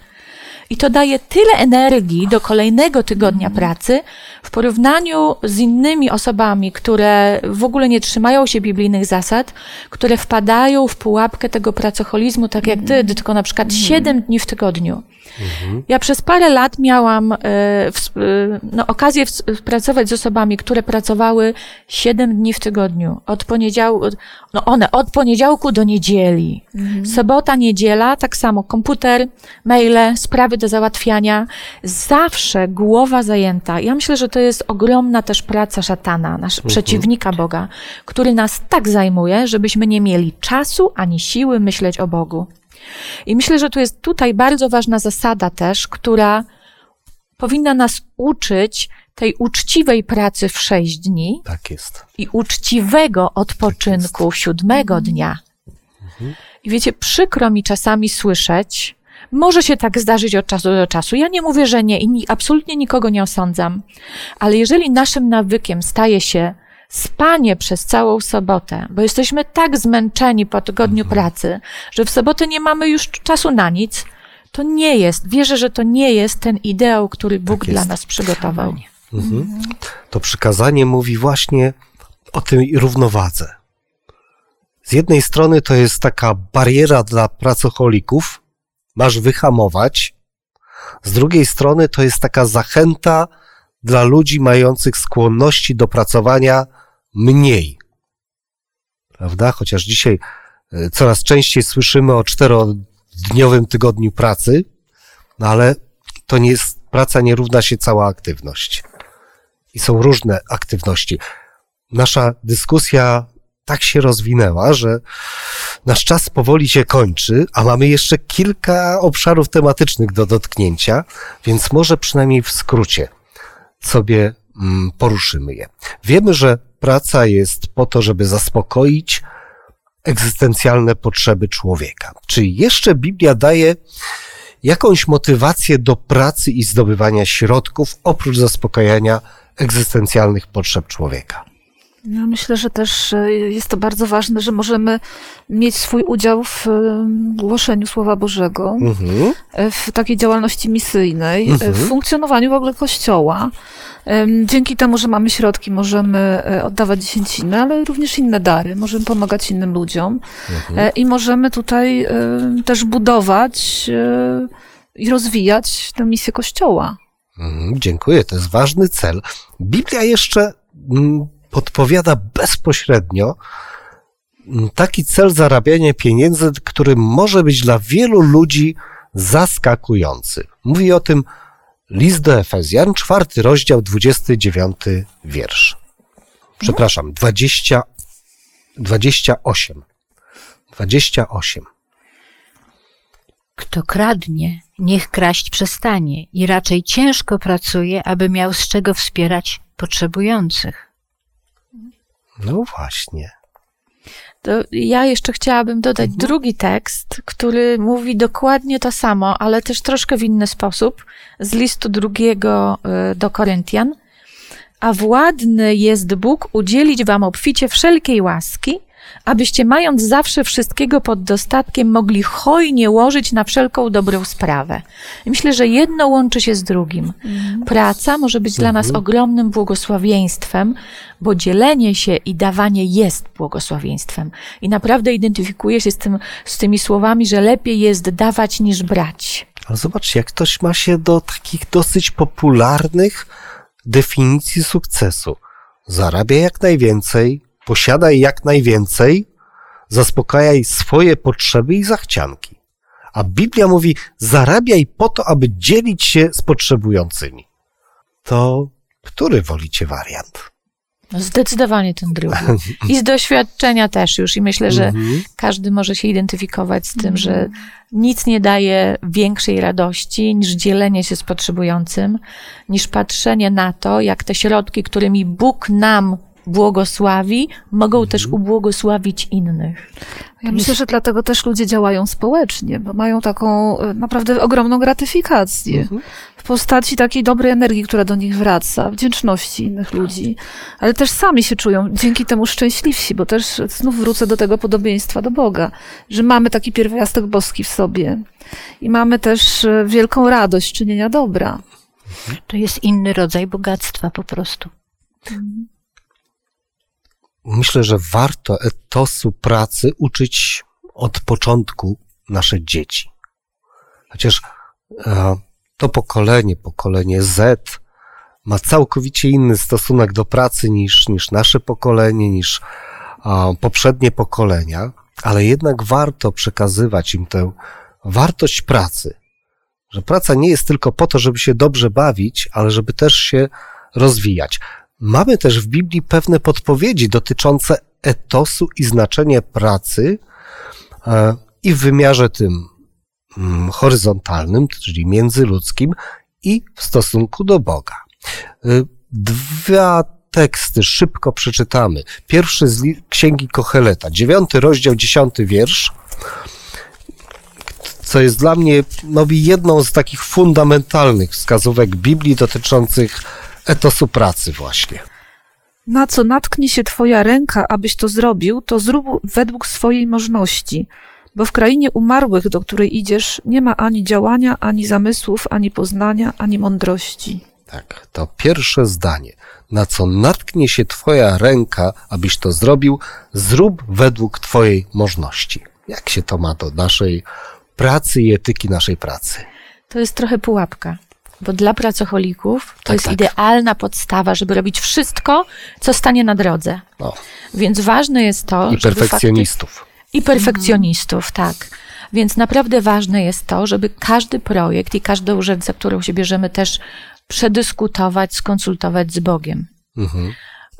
I to daje tyle energii do kolejnego tygodnia pracy w porównaniu z innymi osobami, które w ogóle nie trzymają się biblijnych zasad, które wpadają w pułapkę tego pracoholizmu, tak jak ty, tylko na przykład 7 dni w tygodniu. Ja przez parę lat miałam e, e, no, okazję w, pracować z osobami, które pracowały 7 dni w tygodniu. Od poniedziałku, no one od poniedziałku do niedzieli. Sobota, niedziela, tak samo komputer, maile, sprawy do załatwiania. Zawsze głowa zajęta. Ja myślę, że to jest ogromna też praca szatana, nasz przeciwnika Boga, który nas tak zajmuje, żebyśmy nie mieli czasu ani siły myśleć o Bogu. I myślę, że tu jest tutaj bardzo ważna zasada też, która powinna nas uczyć tej uczciwej pracy w sześć dni Tak jest. i uczciwego odpoczynku siódmego dnia. I wiecie, przykro mi czasami słyszeć, może się tak zdarzyć od czasu do czasu. Ja nie mówię, że nie i ni- absolutnie nikogo nie osądzam, ale jeżeli naszym nawykiem staje się spanie przez całą sobotę, bo jesteśmy tak zmęczeni po tygodniu pracy, że w sobotę nie mamy już czasu na nic, to nie jest, wierzę, że to nie jest ten ideał, który Bóg Tak dla nas przygotował. Mhm. To przykazanie mówi właśnie o tej równowadze. Z jednej strony to jest taka bariera dla pracocholików, masz wyhamować. Z drugiej strony to jest taka zachęta dla ludzi mających skłonności do pracowania mniej. Prawda? Chociaż dzisiaj e, coraz częściej słyszymy o czterodniowym tygodniu pracy, no ale to nie jest, praca nie równa się cała aktywność. I są różne aktywności. Nasza dyskusja tak się rozwinęła, że nasz czas powoli się kończy, a mamy jeszcze kilka obszarów tematycznych do dotknięcia, więc może przynajmniej w skrócie sobie mm, poruszymy je. Wiemy, że praca jest po to, żeby zaspokoić egzystencjalne potrzeby człowieka. Czy jeszcze Biblia daje jakąś motywację do pracy i zdobywania środków oprócz zaspokajania egzystencjalnych potrzeb człowieka? Ja myślę, że też e, jest to bardzo ważne, że możemy mieć swój udział w e, głoszeniu Słowa Bożego, Mhm. e, w takiej działalności misyjnej, Mhm. w funkcjonowaniu w ogóle Kościoła. Dzięki temu, że mamy środki, możemy oddawać dziesięciny, ale również inne dary. Możemy pomagać innym ludziom Mhm. i możemy tutaj też budować i rozwijać tę misję Kościoła. Mhm, dziękuję, to jest ważny cel. Biblia jeszcze mm, podpowiada bezpośrednio taki cel zarabiania pieniędzy, który może być dla wielu ludzi zaskakujący. Mówi o tym list do Efezjan, czwarty rozdział, 29 wiersz. Przepraszam, 20, 28. 28. Kto kradnie, niech kraść przestanie i raczej ciężko pracuje, aby miał z czego wspierać potrzebujących. No właśnie. To ja jeszcze chciałabym dodać drugi tekst, który mówi dokładnie to samo, ale też troszkę w inny sposób, z listu drugiego y, do Koryntian. A władny jest Bóg udzielić wam obficie wszelkiej łaski, abyście mając zawsze wszystkiego pod dostatkiem, mogli hojnie łożyć na wszelką dobrą sprawę. I myślę, że jedno łączy się z drugim. Praca może być dla nas ogromnym błogosławieństwem, bo dzielenie się i dawanie jest błogosławieństwem. I naprawdę identyfikuję się z, tym, z tymi słowami, że lepiej jest dawać niż brać. Ale zobacz, jak ktoś ma się do takich dosyć popularnych definicji sukcesu. Zarabia jak najwięcej, posiadaj jak najwięcej, zaspokajaj swoje potrzeby i zachcianki. A Biblia mówi, zarabiaj po to, aby dzielić się z potrzebującymi. To który wolicie wariant? No zdecydowanie ten drugi. I z doświadczenia też już. I myślę, że Mhm. każdy może się identyfikować z tym, że nic nie daje większej radości niż dzielenie się z potrzebującym, niż patrzenie na to, jak te środki, którymi Bóg nam błogosławi, mogą też ubłogosławić innych. Ja myślę, że dlatego też ludzie działają społecznie, bo mają taką e, naprawdę ogromną gratyfikację Mhm. w postaci takiej dobrej energii, która do nich wraca, wdzięczności innych ludzi, ale też sami się czują dzięki temu szczęśliwsi, bo też znów wrócę do tego podobieństwa do Boga, że mamy taki pierwiastek boski w sobie i mamy też e, wielką radość czynienia dobra. To jest inny rodzaj bogactwa po prostu. Myślę, że warto etosu pracy uczyć od początku nasze dzieci. Chociaż e, to pokolenie, pokolenie Z, ma całkowicie inny stosunek do pracy niż, niż nasze pokolenie, niż poprzednie pokolenia, ale jednak warto przekazywać im tę wartość pracy. Że praca nie jest tylko po to, żeby się dobrze bawić, ale żeby też się rozwijać. Mamy też w Biblii pewne podpowiedzi dotyczące etosu i znaczenia pracy e, i w wymiarze tym mm, horyzontalnym, czyli międzyludzkim i w stosunku do Boga. Y, Dwa teksty szybko przeczytamy. Pierwszy z Księgi Kocheleta, dziewiąty rozdział, dziesiąty wiersz, co jest dla mnie no, jedną z takich fundamentalnych wskazówek Biblii dotyczących etosu pracy właśnie. Na co natknie się Twoja ręka, abyś to zrobił, to zrób według swojej możności, bo w krainie umarłych, do której idziesz, nie ma ani działania, ani zamysłów, ani poznania, ani mądrości. Tak, to pierwsze zdanie. Na co natknie się Twoja ręka, abyś to zrobił, zrób według Twojej możności. Jak się to ma do naszej pracy i etyki naszej pracy? To jest trochę pułapka, bo dla pracocholików to Tak, jest tak. idealna podstawa, żeby robić wszystko, co stanie na drodze. No, Więc ważne jest to, i perfekcjonistów. I perfekcjonistów, tak. Więc naprawdę ważne jest to, żeby każdy projekt i każdą rzecz, za którą się bierzemy, też przedyskutować, skonsultować z Bogiem. Mhm.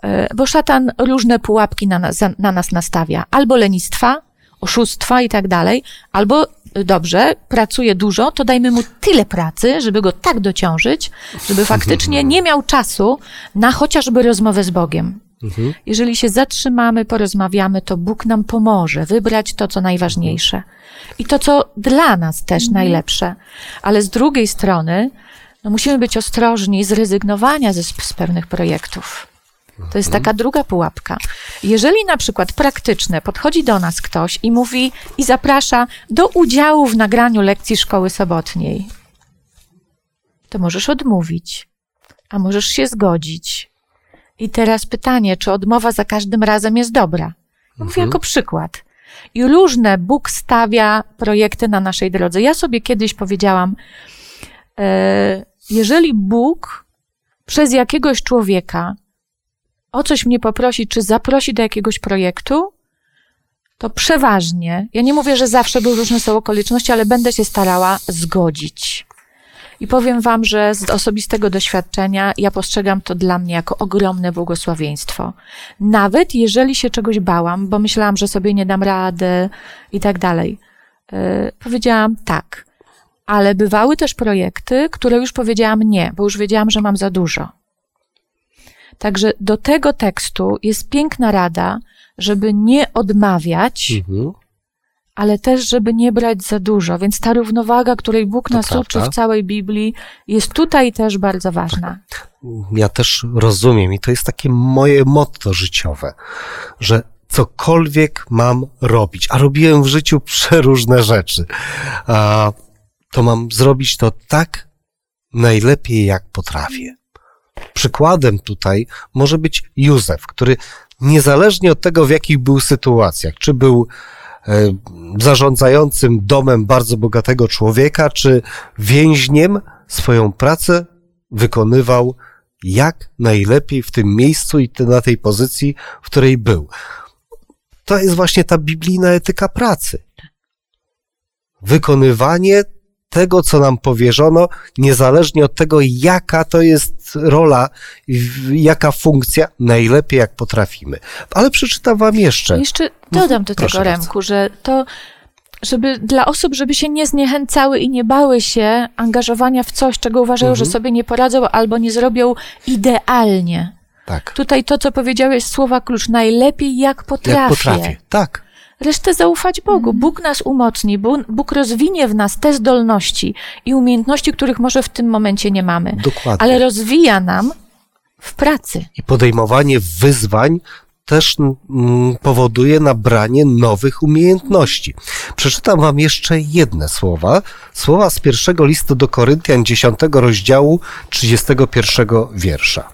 E, Bo szatan różne pułapki na nas, na nas nastawia. Albo lenistwa, oszustwa i tak dalej, albo y, dobrze, pracuje dużo, to dajmy mu tyle pracy, żeby go tak dociążyć, żeby faktycznie nie miał czasu na chociażby rozmowę z Bogiem. Mhm. Jeżeli się zatrzymamy, porozmawiamy, to Bóg nam pomoże wybrać to, co najważniejsze. I to, co dla nas też najlepsze. Ale z drugiej strony, no musimy być ostrożni z rezygnowania ze, z pewnych projektów. To jest taka druga pułapka. Jeżeli na przykład praktyczne podchodzi do nas ktoś i mówi i zaprasza do udziału w nagraniu lekcji szkoły sobotniej, to możesz odmówić, a możesz się zgodzić. I teraz pytanie, czy odmowa za każdym razem jest dobra? Mówię Mhm. jako przykład. I różne Bóg stawia projekty na naszej drodze. Ja sobie kiedyś powiedziałam, e, jeżeli Bóg przez jakiegoś człowieka o coś mnie poprosi, czy zaprosi do jakiegoś projektu, to przeważnie, ja nie mówię, że zawsze, bo różne są okoliczności, ale będę się starała zgodzić. I powiem Wam, że z osobistego doświadczenia ja postrzegam to dla mnie jako ogromne błogosławieństwo. Nawet jeżeli się czegoś bałam, bo myślałam, że sobie nie dam rady i tak dalej, yy, powiedziałam tak. Ale bywały też projekty, które już powiedziałam nie, bo już wiedziałam, że mam za dużo. Także do tego tekstu jest piękna rada, żeby nie odmawiać, Mhm. ale też, żeby nie brać za dużo. Więc ta równowaga, której Bóg To nas prawda. uczy w całej Biblii, jest tutaj też bardzo ważna. Ja też rozumiem i to jest takie moje motto życiowe, że cokolwiek mam robić, a robiłem w życiu przeróżne rzeczy, to mam zrobić to tak najlepiej, jak potrafię. Przykładem tutaj może być Józef, który niezależnie od tego, w jakich był sytuacjach, czy był e, zarządzającym domem bardzo bogatego człowieka, czy więźniem, swoją pracę wykonywał jak najlepiej w tym miejscu i na tej pozycji, w której był. To jest właśnie ta biblijna etyka pracy. Wykonywanie tego, co nam powierzono, niezależnie od tego, jaka to jest rola, jaka funkcja, najlepiej jak potrafimy. Ale przeczytam wam jeszcze. Jeszcze dodam do Proszę tego, bardzo. Remku, że to, żeby dla osób, żeby się nie zniechęcały i nie bały się angażowania w coś, czego uważają, że Mhm. sobie nie poradzą albo nie zrobią idealnie. Tak. Tutaj to, co powiedziałeś, słowa klucz, najlepiej jak potrafię. Jak potrafię. Tak. Resztę zaufać Bogu. Mhm. Bóg nas umocni, Bóg, Bóg rozwinie w nas te zdolności i umiejętności, których może w tym momencie nie mamy, Dokładnie. ale rozwija nam w pracy. I podejmowanie wyzwań też mm, powoduje nabranie nowych umiejętności. Przeczytam wam jeszcze jedne słowa. Słowa z pierwszego listu do Koryntian 10 rozdziału 31 wiersza.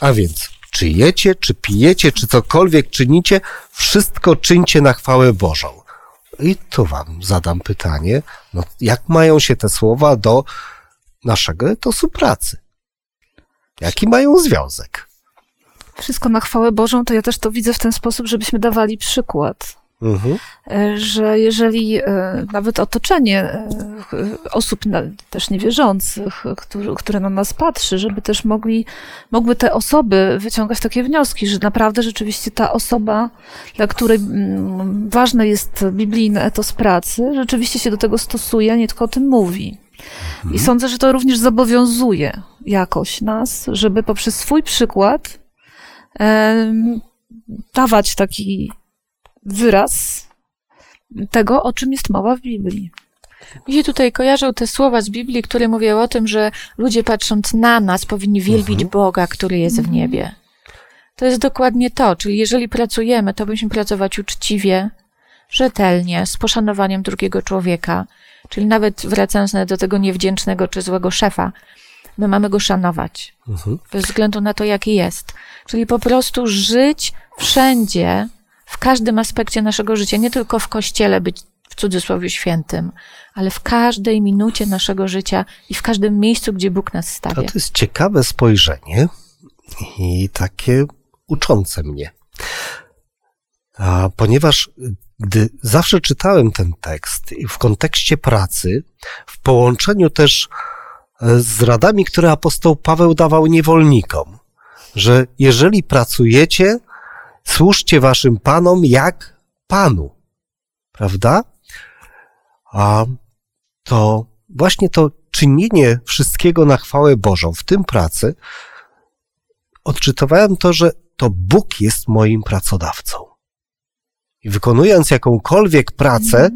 A więc, czy jecie, czy pijecie, czy cokolwiek czynicie, wszystko czyńcie na chwałę Bożą. I tu wam zadam pytanie, no, jak mają się te słowa do naszego etosu pracy? Jaki mają związek? Wszystko na chwałę Bożą, to ja też to widzę w ten sposób, żebyśmy dawali przykład. Mhm. E, że jeżeli e, nawet otoczenie e, osób na- też niewierzących, które, które na nas patrzy, żeby też mogli, mogły te osoby wyciągać takie wnioski, że naprawdę rzeczywiście ta osoba, dla której ważny jest biblijny etos pracy, rzeczywiście się do tego stosuje, nie tylko o tym mówi. I sądzę, że to również zobowiązuje jakoś nas, żeby poprzez swój przykład em, dawać taki wyraz tego, o czym jest mowa w Biblii. Mi się tutaj kojarzą te słowa z Biblii, które mówią o tym, że ludzie patrząc na nas powinni wielbić Boga, który jest w niebie. To jest dokładnie to, czyli jeżeli pracujemy, to powinniśmy pracować uczciwie, rzetelnie, z poszanowaniem drugiego człowieka, czyli nawet wracając do tego niewdzięcznego czy złego szefa, my mamy go szanować, Mhm. bez względu na to, jaki jest. Czyli po prostu żyć wszędzie, w każdym aspekcie naszego życia, nie tylko w kościele być w cudzysłowie świętym, ale w każdej minucie naszego życia i w każdym miejscu, gdzie Bóg nas stawia. to jest ciekawe spojrzenie i takie uczące mnie. A ponieważ gdy zawsze czytałem ten tekst w kontekście pracy, w połączeniu też e, z radami, które apostoł Paweł dawał niewolnikom, że jeżeli pracujecie, służcie waszym panom jak panu. Prawda? A to właśnie to czynienie wszystkiego na chwałę Bożą, w tym pracy, odczytywałem to, że to Bóg jest moim pracodawcą. I wykonując jakąkolwiek pracę,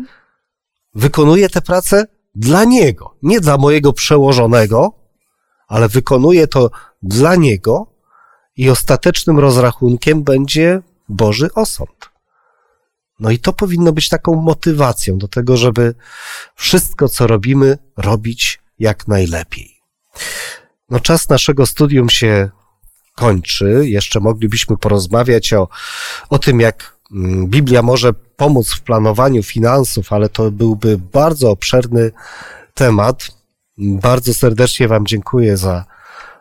wykonuję tę pracę dla Niego, nie dla mojego przełożonego, ale wykonuję to dla Niego i ostatecznym rozrachunkiem będzie Boży osąd. No i to powinno być taką motywacją do tego, żeby wszystko, co robimy, robić jak najlepiej. No, czas naszego studium się kończy. Jeszcze moglibyśmy porozmawiać o, o tym, jak mm, Biblia może pomóc w planowaniu finansów, ale to byłby bardzo obszerny temat. Bardzo serdecznie Wam dziękuję za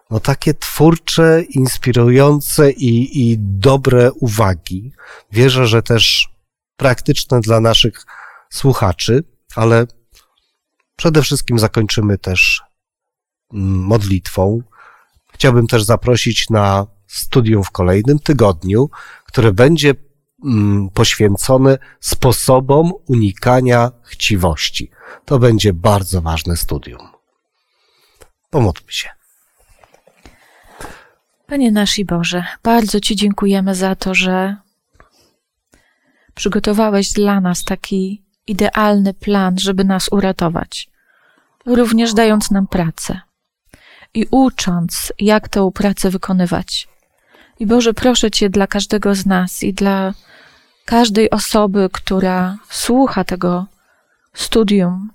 no, takie twórcze, inspirujące i, i dobre uwagi. Wierzę, że też praktyczne dla naszych słuchaczy, ale przede wszystkim zakończymy też mm, modlitwą. Chciałbym też zaprosić na studium w kolejnym tygodniu, które będzie mm, poświęcone sposobom unikania chciwości. To będzie bardzo ważne studium. Pomódlmy się. Panie nasz i Boże, bardzo Ci dziękujemy za to, że przygotowałeś dla nas taki idealny plan, żeby nas uratować, również dając nam pracę i ucząc, jak tę pracę wykonywać. I Boże, proszę Cię dla każdego z nas i dla każdej osoby, która słucha tego studium,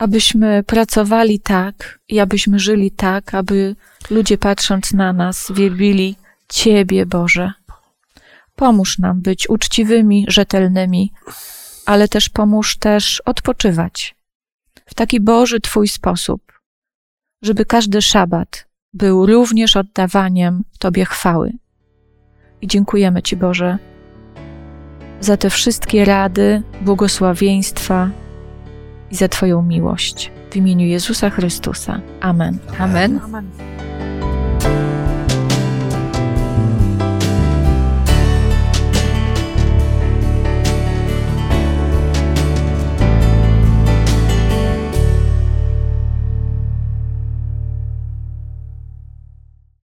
abyśmy pracowali tak i abyśmy żyli tak, aby ludzie patrząc na nas wielbili Ciebie, Boże. Pomóż nam być uczciwymi, rzetelnymi, ale też pomóż też odpoczywać w taki Boży Twój sposób, żeby każdy szabat był również oddawaniem Tobie chwały. I dziękujemy Ci, Boże, za te wszystkie rady, błogosławieństwa i za Twoją miłość. W imieniu Jezusa Chrystusa. Amen. Amen. Amen.